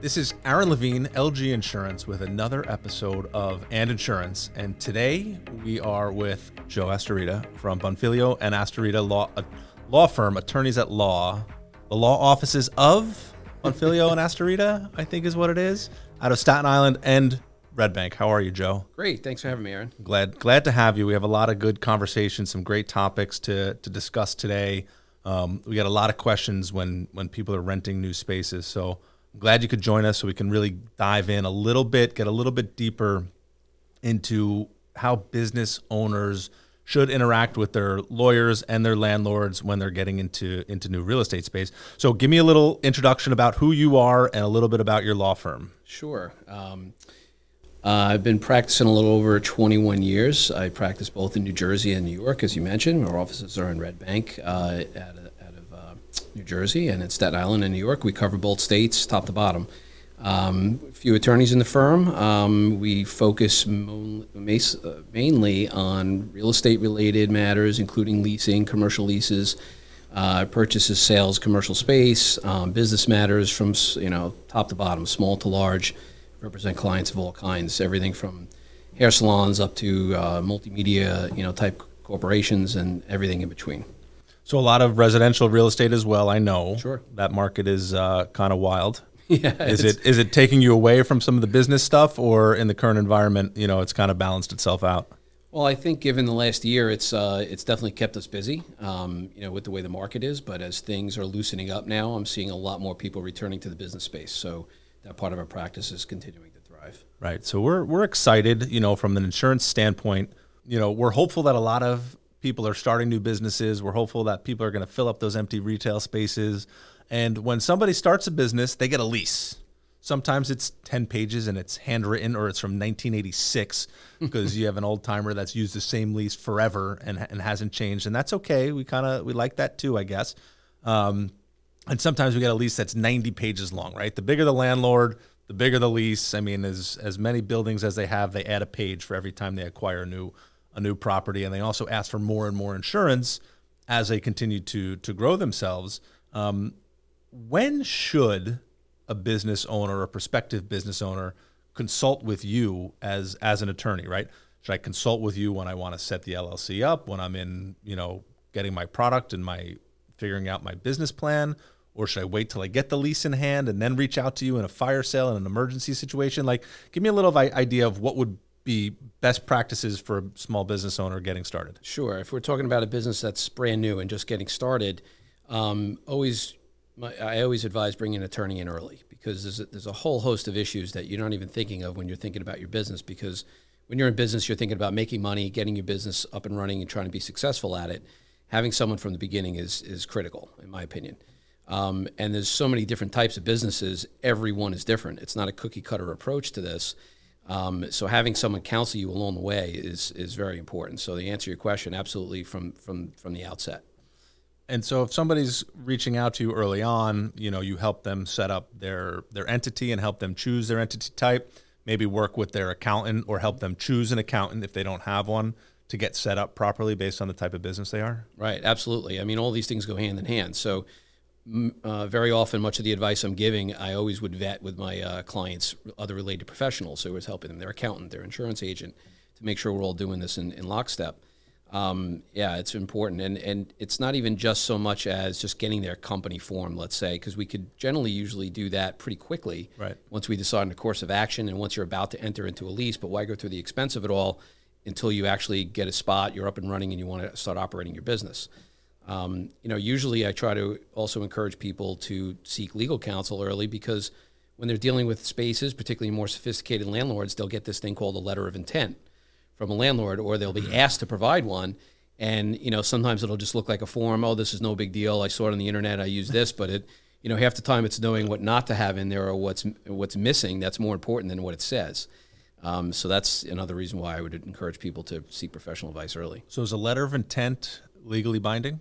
This is Aaron Levine, LG Insurance, with another episode of And Insurance. And today we are with Joe Asterita from Bonfiglio and Asterita Law, uh, law firm, attorneys at law, the law offices of Bonfiglio and Asterita, I think is what it is, out of Staten Island and Red Bank. How are you, Joe? Great. Thanks for having me, Aaron. Glad glad to have you. We have a lot of good conversations, some great topics to to discuss today. Um, we got a lot of questions when when people are renting new spaces. So I'm glad you could join us so we can really dive in a little bit, get a little bit deeper into how business owners should interact with their lawyers and their landlords when they're getting into into new real estate space. So give me a little introduction about who you are and a little bit about your law firm. Sure. Um, uh, I've been practicing a little over 21 years. I practice both in New Jersey and New York, as you mentioned. Our offices are in Red Bank uh, out of, out of uh, New Jersey and in Staten Island and New York. We cover both states, top to bottom. Um, a few attorneys in the firm. Um, we focus mo- uh, mainly on real estate related matters, including leasing, commercial leases, uh, purchases, sales, commercial space, um, business matters from you know top to bottom, small to large. Represent clients of all kinds, everything from hair salons up to uh, multimedia, you know, type corporations and everything in between. So a lot of residential real estate as well. I know. Sure. That market is uh, kind of wild. yeah, Is it's- it taking you away from some of the business stuff, or in the current environment, you know, it's kind of balanced itself out? Well, I think given the last year, it's uh, it's definitely kept us busy. Um, you know, with the way the market is, but as things are loosening up now, I'm seeing a lot more people returning to the business space. So that part of our practice is continuing to thrive. Right. So we're we're excited, you know, from an insurance standpoint. You know, we're hopeful that a lot of people are starting new businesses. We're hopeful that people are going to fill up those empty retail spaces. And when somebody starts a business, they get a lease. Sometimes it's 10 pages and it's handwritten or it's from 1986 because you have an old timer that's used the same lease forever and, and hasn't changed. And that's okay. We kind of, we like that too, I guess. Um, and sometimes we get a lease that's 90 pages long, right? The bigger the landlord, the bigger the lease. I mean, as as many buildings as they have, they add a page for every time they acquire a new a new property, and they also ask for more and more insurance as they continue to to grow themselves. Um, when should a business owner a prospective business owner consult with you as as an attorney, right? Should I consult with you when I want to set the LLC up, when I'm in, you know, getting my product and my figuring out my business plan, or should I wait till I get the lease in hand and then reach out to you in a fire sale in an emergency situation? Like, give me a little idea of what would be best practices for a small business owner getting started. Sure. If we're talking about a business that's brand new and just getting started, um, always my, I always advise bringing an attorney in early because there's a, there's a whole host of issues that you're not even thinking of when you're thinking about your business. Because when you're in business, you're thinking about making money, getting your business up and running, and trying to be successful at it. Having someone from the beginning is is critical, in my opinion. Um, and there's so many different types of businesses. Every one is different. It's not a cookie cutter approach to this. Um, so having someone counsel you along the way is is very important. So to answer your question, absolutely from from from the outset. And so if somebody's reaching out to you early on, you know, you help them set up their their entity and help them choose their entity type, maybe work with their accountant or help them choose an accountant if they don't have one to get set up properly based on the type of business they are. Right, absolutely. I mean, all these things go hand in hand. So, uh, very often, much of the advice I'm giving, I always would vet with my uh, clients, other related professionals. So, I was helping them, their accountant, their insurance agent, to make sure we're all doing this in, in lockstep. Um, yeah, it's important, and and it's not even just so much as just getting their company form, let's say, because we could generally usually do that pretty quickly. Right. Once we decide on a course of action, and once you're about to enter into a lease, but why go through the expense of it all until you actually get a spot, you're up and running, and you want to start operating your business? Um, you know, usually I try to also encourage people to seek legal counsel early because when they're dealing with spaces, particularly more sophisticated landlords, they'll get this thing called a letter of intent from a landlord, or they'll be asked to provide one. And you know, sometimes it'll just look like a form. Oh, this is no big deal. I saw it on the internet. I use this, but it, you know, half the time it's knowing what not to have in there or what's what's missing. That's more important than what it says. Um, so that's another reason why I would encourage people to seek professional advice early. So is a letter of intent legally binding?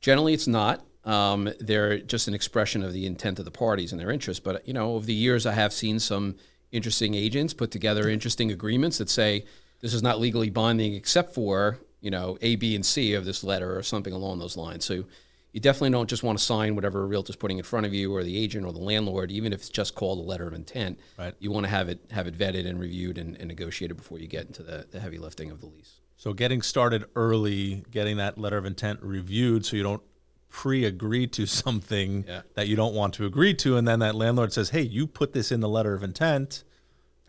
Generally, it's not. Um, they're just an expression of the intent of the parties and their interests. But you know, over the years, I have seen some interesting agents put together interesting agreements that say this is not legally binding except for you know A, B, and C of this letter or something along those lines. So you definitely don't just want to sign whatever a realtor's putting in front of you or the agent or the landlord, even if it's just called a letter of intent. Right. You want to have it have it vetted and reviewed and, and negotiated before you get into the, the heavy lifting of the lease. So getting started early, getting that letter of intent reviewed so you don't pre-agree to something Yeah. that you don't want to agree to and then that landlord says, "Hey, you put this in the letter of intent."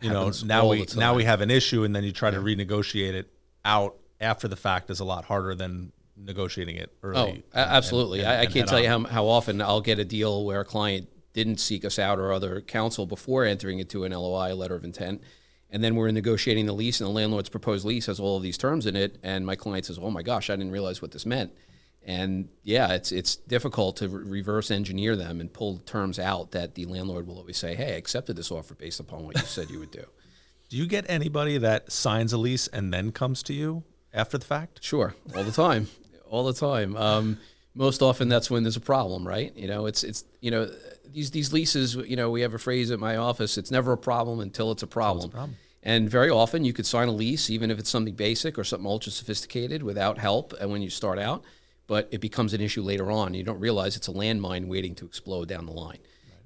You Happens know, now we now we have an issue and then you try to renegotiate it out after the fact is a lot harder than negotiating it Oh, early. a- absolutely. and- I, I can't tell you how, how often I'll get a deal where a client didn't seek us out or other counsel before entering into an LOI, letter of intent. And then we're negotiating the lease, and the landlord's proposed lease has all of these terms in it. And my client says, "Oh my gosh, I didn't realize what this meant." And yeah, it's it's difficult to re- reverse engineer them and pull terms out that the landlord will always say, "Hey, I accepted this offer based upon what you said you would do." Do you get anybody that signs a lease and then comes to you after the fact? Sure, all the time, all the time. Um, most often, that's when there's a problem, right? You know, it's it's you know these these leases. You know, we have a phrase at my office: "It's never a problem until it's a problem." Problem, And very often, you could sign a lease, even if it's something basic or something ultra sophisticated, without help, and when you start out, but it becomes an issue later on. You don't realize it's a landmine waiting to explode down the line.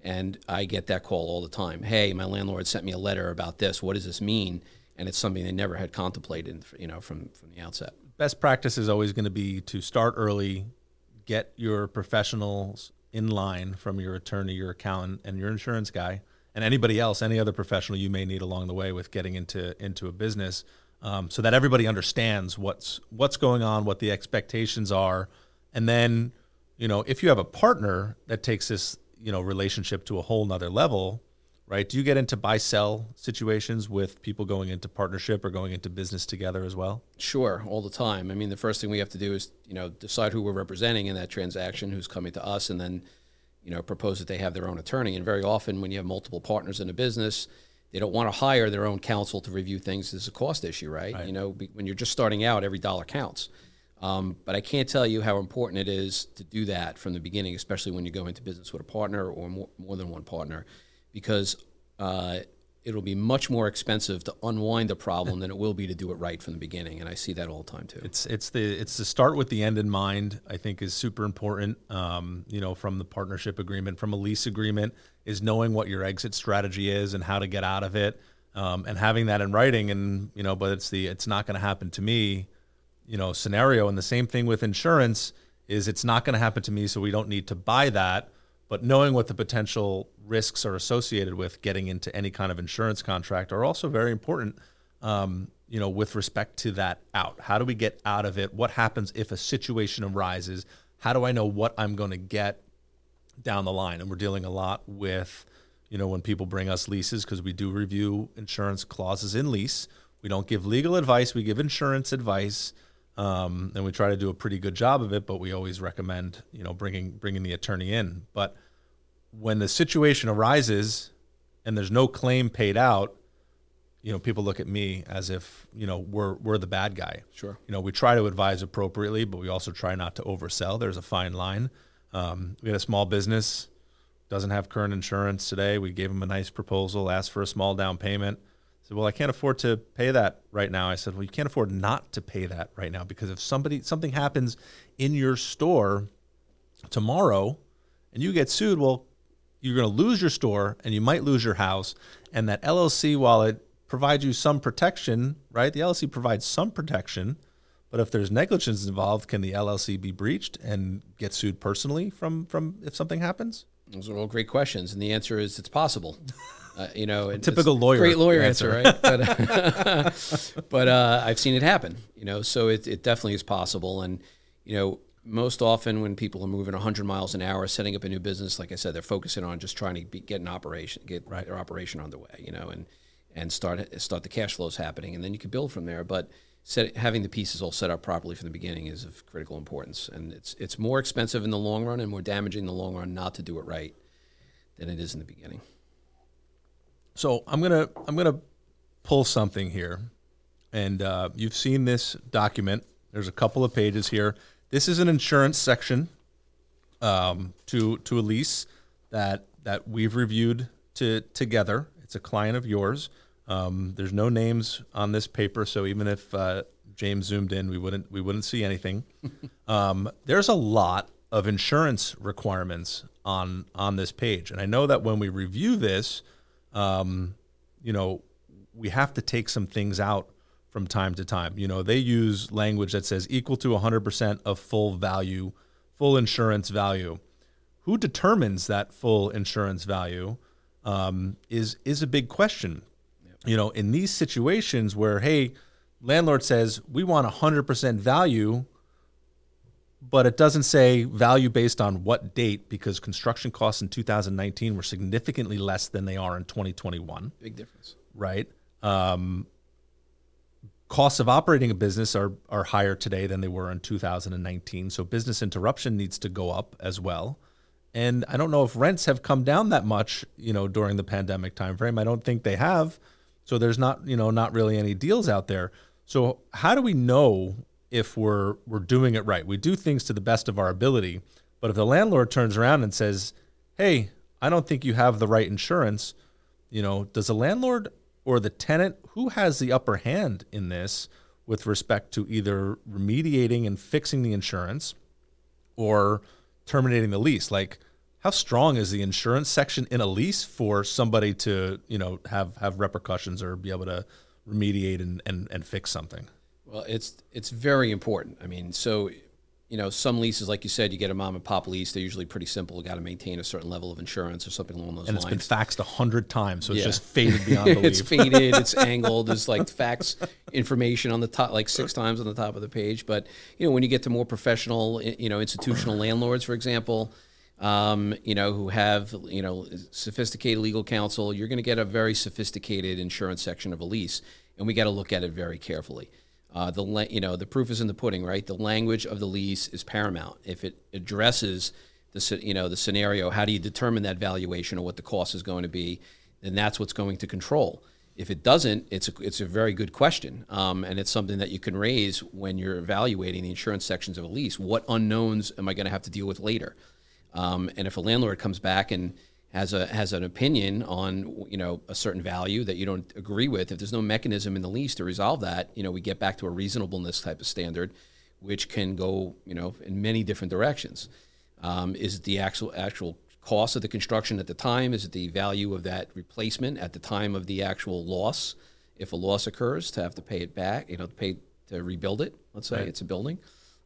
And I get that call all the time. Hey, my landlord sent me a letter about this. What does this mean? And it's something they never had contemplated, you know, from from the outset. best practice is always going to be to start early, get your professionals in line from your attorney, your accountant, and your insurance guy, and anybody else, any other professional you may need along the way with getting into into a business, um, so that everybody understands what's what's going on, what the expectations are, and then you know if you have a partner that takes this you know relationship to a whole nother level right do you get into buy sell situations with people going into partnership or going into business together as well Sure, all the time. I mean, the first thing we have to do is, you know, decide who we're representing in that transaction, who's coming to us, and then, you know, propose that they have their own attorney. And very often, when you have multiple partners in a business, they don't want to hire their own counsel to review things. It's a cost issue, right? You know, be- when you're just starting out, every dollar counts. Um, but I can't tell you how important it is to do that from the beginning, especially when you go into business with a partner or more, more than one partner, because uh, it'll be much more expensive to unwind a problem than it will be to do it right from the beginning. And I see that all the time too. It's it's the it's the start with the end in mind. I think is super important. Um, you know, from the partnership agreement, from a lease agreement, is knowing what your exit strategy is and how to get out of it, um, and having that in writing. And you know, but it's the it's not going to happen to me, you know, scenario. And the same thing with insurance is it's not going to happen to me, so we don't need to buy that. But knowing what the potential risks are associated with getting into any kind of insurance contract are also very important um, you know, with respect to that out. How do we get out of it? What happens if a situation arises? How do I know what I'm going to get down the line? And we're dealing a lot with, you know, when people bring us leases because we do review insurance clauses in lease. We don't give legal advice; we give insurance advice, um, and we try to do a pretty good job of it. But we always recommend, you know, bringing bringing the attorney in. But when the situation arises and there's no claim paid out, you know, people look at me as if, you know, we're we're the bad guy. Sure. You know, we try to advise appropriately, but we also try not to oversell. There's a fine line. Um, we had a small business, doesn't have current insurance today. We gave them a nice proposal, asked for a small down payment. Said, well, I can't afford to pay that right now. I said, well, you can't afford not to pay that right now because if somebody something happens in your store tomorrow and you get sued, well, you're going to lose your store and you might lose your house. And that LLC, while it provides you some protection, right? The LLC provides some protection, but if there's negligence involved, can the LLC be breached and get sued personally from from if something happens? Those are all great questions, and the answer is it's possible. Uh, you know, typical lawyer great lawyer answer. answer, right? But, but uh, I've seen it happen. You know, so it, it definitely is possible. And you know, most often when people are moving 100 miles an hour, setting up a new business, like I said, they're focusing on just trying to be, get an operation, get their operation underway. You know, and and start start the cash flows happening, and then you can build from there. But set, having the pieces all set up properly from the beginning is of critical importance, and it's it's more expensive in the long run and more damaging in the long run not to do it right than it is in the beginning. So I'm gonna I'm gonna pull something here, and uh, you've seen this document. There's a couple of pages here. This is an insurance section um, to to a lease that that we've reviewed to together. It's a client of yours. Um, there's no names on this paper, so even if uh, James zoomed in, we wouldn't we wouldn't see anything. um, there's a lot of insurance requirements on on this page, and I know that when we review this, um, you know, we have to take some things out from time to time. You know, they use language that says equal to 100% of full value, full insurance value. Who determines that full insurance value um, is is a big question. Yep. You know, in these situations where hey, landlord says we want 100% value, but it doesn't say value based on what date because construction costs in 2019 were significantly less than they are in 2021. Big difference, right? Um, costs of operating a business are are higher today than they were in 2019. So business interruption needs to go up as well. And I don't know if rents have come down that much, you know, during the pandemic timeframe. I don't think they have. So there's not, you know, not really any deals out there. So how do we know if we're we're doing it right? We do things to the best of our ability, but if the landlord turns around and says, "Hey, I don't think you have the right insurance," you know, does the landlord or the tenant who has the upper hand in this with respect to either remediating and fixing the insurance or terminating the lease? Like how strong is the insurance section in a lease for somebody to you know have have repercussions or be able to remediate and, and, and fix something? Well it's it's very important. I mean so you know, some leases, like you said, you get a mom and pop lease. They're usually pretty simple. You got to maintain a certain level of insurance or something along those and lines. And it's been faxed a hundred times, so it's just faded beyond belief. it's faded. It's angled. There's like fax information on the top, like six times on the top of the page. But you know, when you get to more professional, you know, institutional landlords, for example, um, you know, who have you know sophisticated legal counsel, you're going to get a very sophisticated insurance section of a lease, and we got to look at it very carefully. Uh, the you know the proof is in the pudding, right? The language of the lease is paramount. If it addresses the you know the scenario, how do you determine that valuation or what the cost is going to be? Then that's what's going to control. If it doesn't, it's a, it's a very good question, um, and it's something that you can raise when you're evaluating the insurance sections of a lease. What unknowns am I going to have to deal with later? Um, and if a landlord comes back and has a has an opinion on you know a certain value that you don't agree with, if there's no mechanism in the lease to resolve that, you know we get back to a reasonableness type of standard, which can go you know in many different directions. Um, is it the actual actual cost of the construction at the time? Is it the value of that replacement at the time of the actual loss? If a loss occurs, to have to pay it back, you know, to pay to rebuild it. Let's say right. it's a building.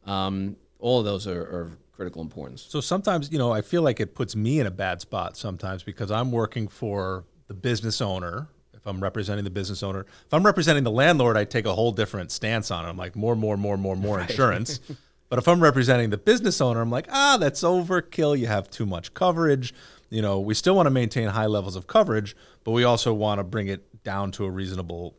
Um, all of those are, are critical importance. So sometimes, you know, I feel like it puts me in a bad spot sometimes because I'm working for the business owner. If I'm representing the business owner, if I'm representing the landlord, I take a whole different stance on it. I'm like more, more, more, more, more right. insurance. but if I'm representing the business owner, I'm like, ah, that's overkill. You have too much coverage. You know, we still want to maintain high levels of coverage, but we also want to bring it down to a reasonable,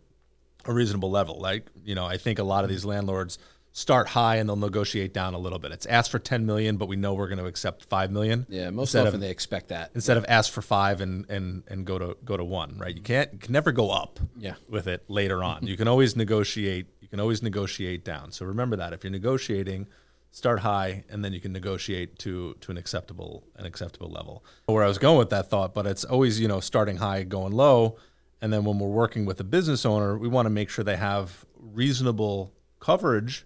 a reasonable level. Like, you know, I think a lot of these landlords start high and they'll negotiate down a little bit. It's ask for 10 million, but we know we're going to accept 5 million. Yeah, most often of, they expect that. Instead yeah. of ask for 5 and and and go to go to 1, right? You can't you can never go up yeah. with it later on. you can always negotiate, you can always negotiate down. So remember that if you're negotiating, start high and then you can negotiate to to an acceptable an acceptable level. Where I was going with that thought, but it's always, you know, starting high, going low, and then when we're working with a business owner, we want to make sure they have reasonable coverage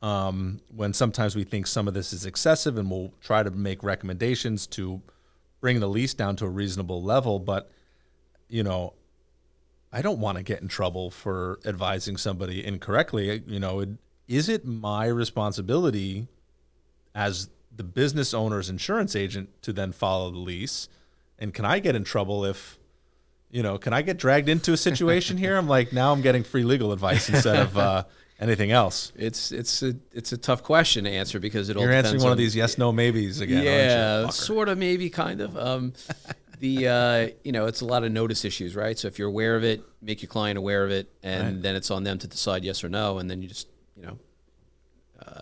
um, when sometimes we think some of this is excessive and we'll try to make recommendations to bring the lease down to a reasonable level. But, you know, I don't want to get in trouble for advising somebody incorrectly. You know, it, is it my responsibility as the business owner's insurance agent to then follow the lease? And can I get in trouble if, you know, can I get dragged into a situation here? I'm like, now I'm getting free legal advice instead of, uh, anything else? It's it's a it's a tough question to answer because it all you're answering one on, of these yes no maybes again. Yeah, sort of maybe kind of. Um, the uh, you know it's a lot of notice issues, right? So if you're aware of it, make your client aware of it, and right. then it's on them to decide yes or no, and then you just you know uh,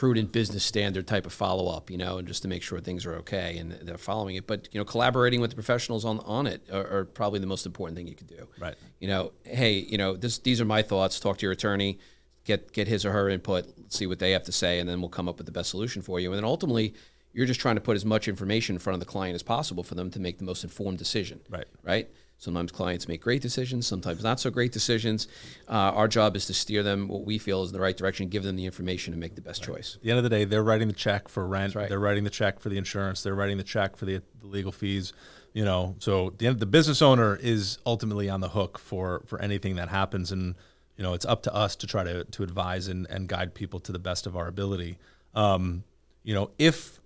prudent business standard type of follow up, you know, and just to make sure things are okay and they're following it. But you know, collaborating with the professionals on on it are, are probably the most important thing you could do. Right. You know, hey, you know, this these are my thoughts. Talk to your attorney, get get his or her input, see what they have to say, and then we'll come up with the best solution for you. And then ultimately, You're just trying to put as much information in front of the client as possible for them to make the most informed decision. Right. Right. Sometimes clients make great decisions, sometimes not so great decisions. Uh, our job is to steer them what we feel is the right direction, give them the information and make the best choice. At the end of the day, they're writing the check for rent. right. They're writing the check for the insurance. They're writing the check for the, the legal fees. You know, so the the business owner is ultimately on the hook for for anything that happens, and you know, it's up to us to try to to advise and, and guide people to the best of our ability. Um, you know, if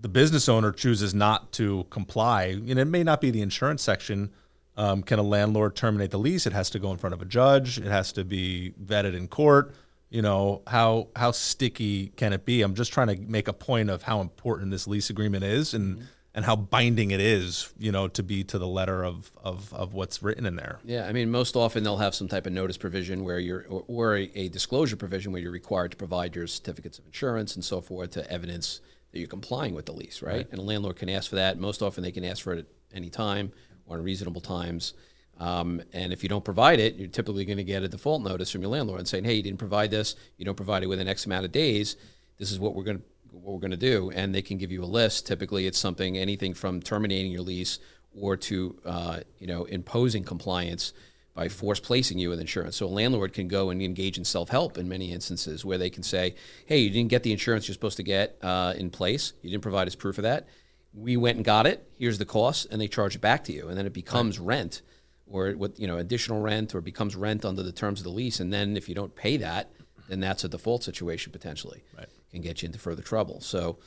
the business owner chooses not to comply, and it may not be the insurance section. Um, can a landlord terminate the lease? It has to go in front of a judge. It has to be vetted in court. You know how how sticky can it be? I'm just trying to make a point of how important this lease agreement is and and how binding it is. You know to be to the letter of of, of what's written in there. Yeah, I mean, most often they'll have some type of notice provision where you're, or, or a, a disclosure provision where you're required to provide your certificates of insurance and so forth to evidence that you're complying with the lease, right? And a landlord can ask for that. Most often they can ask for it at any time or in reasonable times. Um, and if you don't provide it, you're typically going to get a default notice from your landlord saying, "Hey, you didn't provide this. You don't provide it within X amount of days. This is what we're going to what we're going to do." And they can give you a list. Typically, it's something anything from terminating your lease or to uh, you know imposing compliance by force placing you with insurance. So a landlord can go and engage in self-help in many instances where they can say, "Hey, you didn't get the insurance you're supposed to get uh, in place. You didn't provide us proof of that. We went and got it. Here's the cost," and they charge it back to you, and then it becomes rent, or what you know additional rent, or becomes rent under the terms of the lease. And then if you don't pay that, then that's a default situation potentially. Right. Can get you into further trouble. So.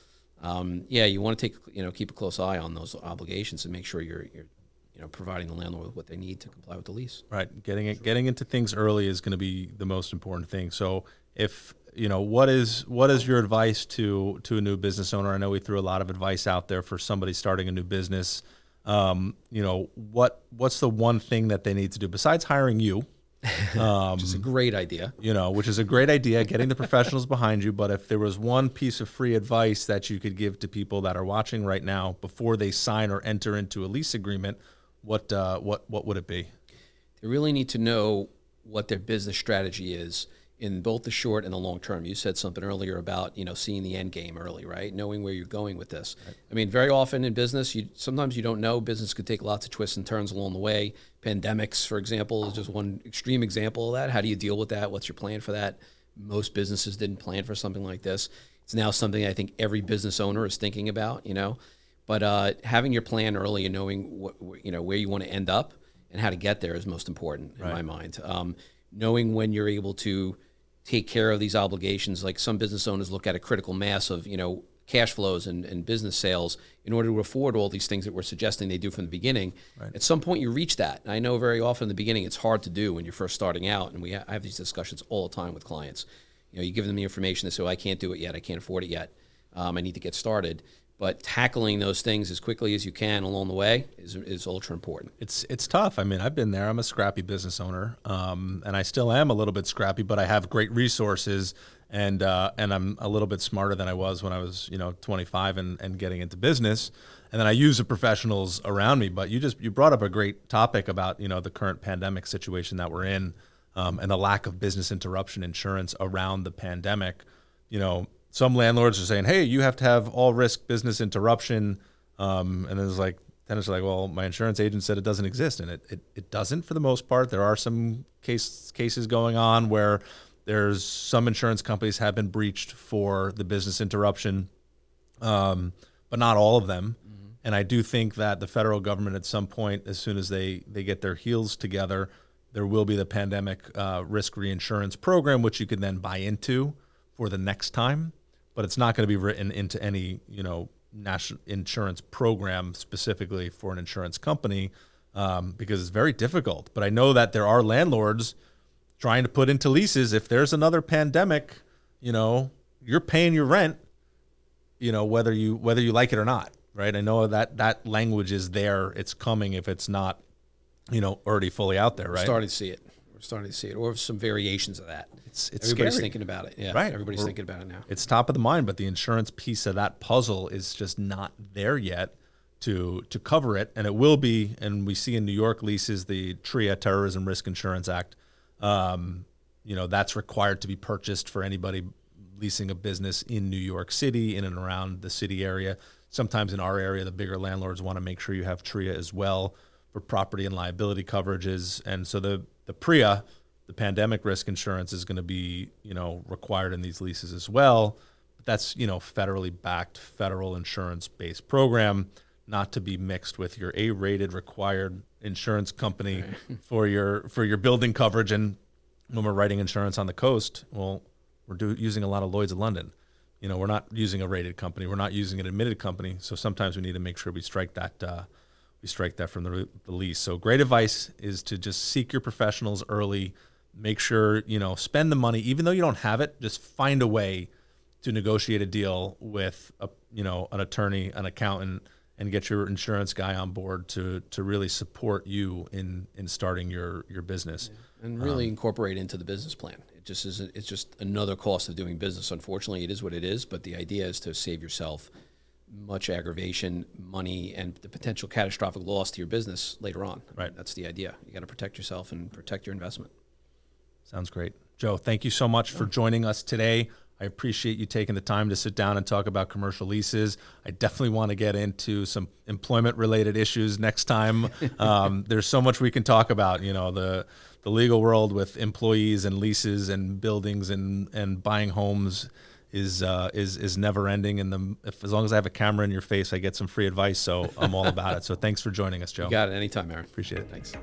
Um, yeah, you want to take you know keep a close eye on those obligations and make sure you're, you're you know providing the landlord with what they need to comply with the lease. Right. Getting it, getting into things early is going to be the most important thing. So if you know what is what is your advice to to a new business owner? I know we threw a lot of advice out there for somebody starting a new business. Um, you know what what's the one thing that they need to do besides hiring you? Um, Which is a great idea. you know, which is a great idea, getting the professionals behind you. But if there was one piece of free advice that you could give to people that are watching right now before they sign or enter into a lease agreement, what uh, what what would it be? They really need to know what their business strategy is in both the short and the long term. You said something earlier about you know seeing the end game early, right? Knowing where you're going with this. I mean, very often in business, you sometimes you don't know. Business could take lots of twists and turns along the way. Pandemics, for example, is just one extreme example of that. How do you deal with that? What's your plan for that? Most businesses didn't plan for something like this. It's now something I think every business owner is thinking about. You know, but uh, having your plan early and knowing what you know where you want to end up and how to get there is most important in my mind. Um, knowing when you're able to take care of these obligations, like some business owners look at a critical mass of you know cash flows and, and business sales in order to afford all these things that we're suggesting they do from the beginning. At some point, you reach that. And I know very often in the beginning it's hard to do when you're first starting out, and we ha- I have these discussions all the time with clients. You know, you give them the information, they say, "Oh, I can't do it yet. I can't afford it yet. Um, I need to get started." But tackling those things as quickly as you can along the way is, is ultra important. It's it's tough. I mean, I've been there. I'm a scrappy business owner, um, and I still am a little bit scrappy, but I have great resources, and uh, and I'm a little bit smarter than I was when I was you know 25 and, and getting into business. And then I use the professionals around me. But you just you brought up a great topic about you know the current pandemic situation that we're in, um, and the lack of business interruption insurance around the pandemic. You know, some landlords are saying, "Hey, you have to have all risk business interruption," um, and then it's like tenants are like, "Well, my insurance agent said it doesn't exist," and it, it, it doesn't for the most part. There are some case cases going on where there's some insurance companies have been breached for the business interruption, um, but not all of them. And I do think that the federal government, at some point, as soon as they they get their heels together, there will be the pandemic uh, risk reinsurance program, which you can then buy into for the next time. But it's not going to be written into any you know national insurance program specifically for an insurance company um, because it's very difficult. But I know that there are landlords trying to put into leases if there's another pandemic, you know, you're paying your rent, you know, whether you whether you like it or not, right? I know that that language is there, it's coming if it's not, you know, already fully out there, right? starting to see it. We're starting to see it, or some variations of that. It's it's Everybody's scary. thinking about it. Yeah, Right. Everybody's We're- thinking about it now. It's top of the mind, but the insurance piece of that puzzle is just not there yet to to cover it, and it will be. And we see in New York leases the TRIA Terrorism Risk Insurance Act. Um, you know that's required to be purchased for anybody leasing a business in New York City, in and around the city area. Sometimes in our area, the bigger landlords want to make sure you have TRIA as well for property and liability coverages. And so the, the PRIA, the pandemic risk insurance, is going to be, you know, required in these leases as well. But that's, you know, federally backed, federal insurance based program, not to be mixed with your A rated required insurance company for your for your building coverage and when we're writing insurance on the coast, well, we're do, using a lot of Lloyd's of London. You know, we're not using a rated company. We're not using an admitted company. So sometimes we need to make sure we strike that uh, we strike that from the, the lease. So great advice is to just seek your professionals early. Make sure you know spend the money, even though you don't have it. Just find a way to negotiate a deal with a you know an attorney, an accountant, and get your insurance guy on board to to really support you in in starting your your business and really um, incorporate into the business plan. It just is it's just another cost of doing business. Unfortunately, it is what it is. But the idea is to save yourself much aggravation, money, and the potential catastrophic loss to your business later on. Right. That's the idea. You got to protect yourself and protect your investment. Sounds great, Joe. Thank you so much for joining us today. I appreciate you taking the time to sit down and talk about commercial leases. I definitely want to get into some employment related issues next time. Um, there's so much we can talk about. You know the the legal world with employees and leases and buildings and and buying homes is uh, is is never ending. And the if, as long as I have a camera in your face, I get some free advice. So I'm all about it. So thanks for joining us, Joe. You got it anytime, Aaron. Appreciate it. Thanks.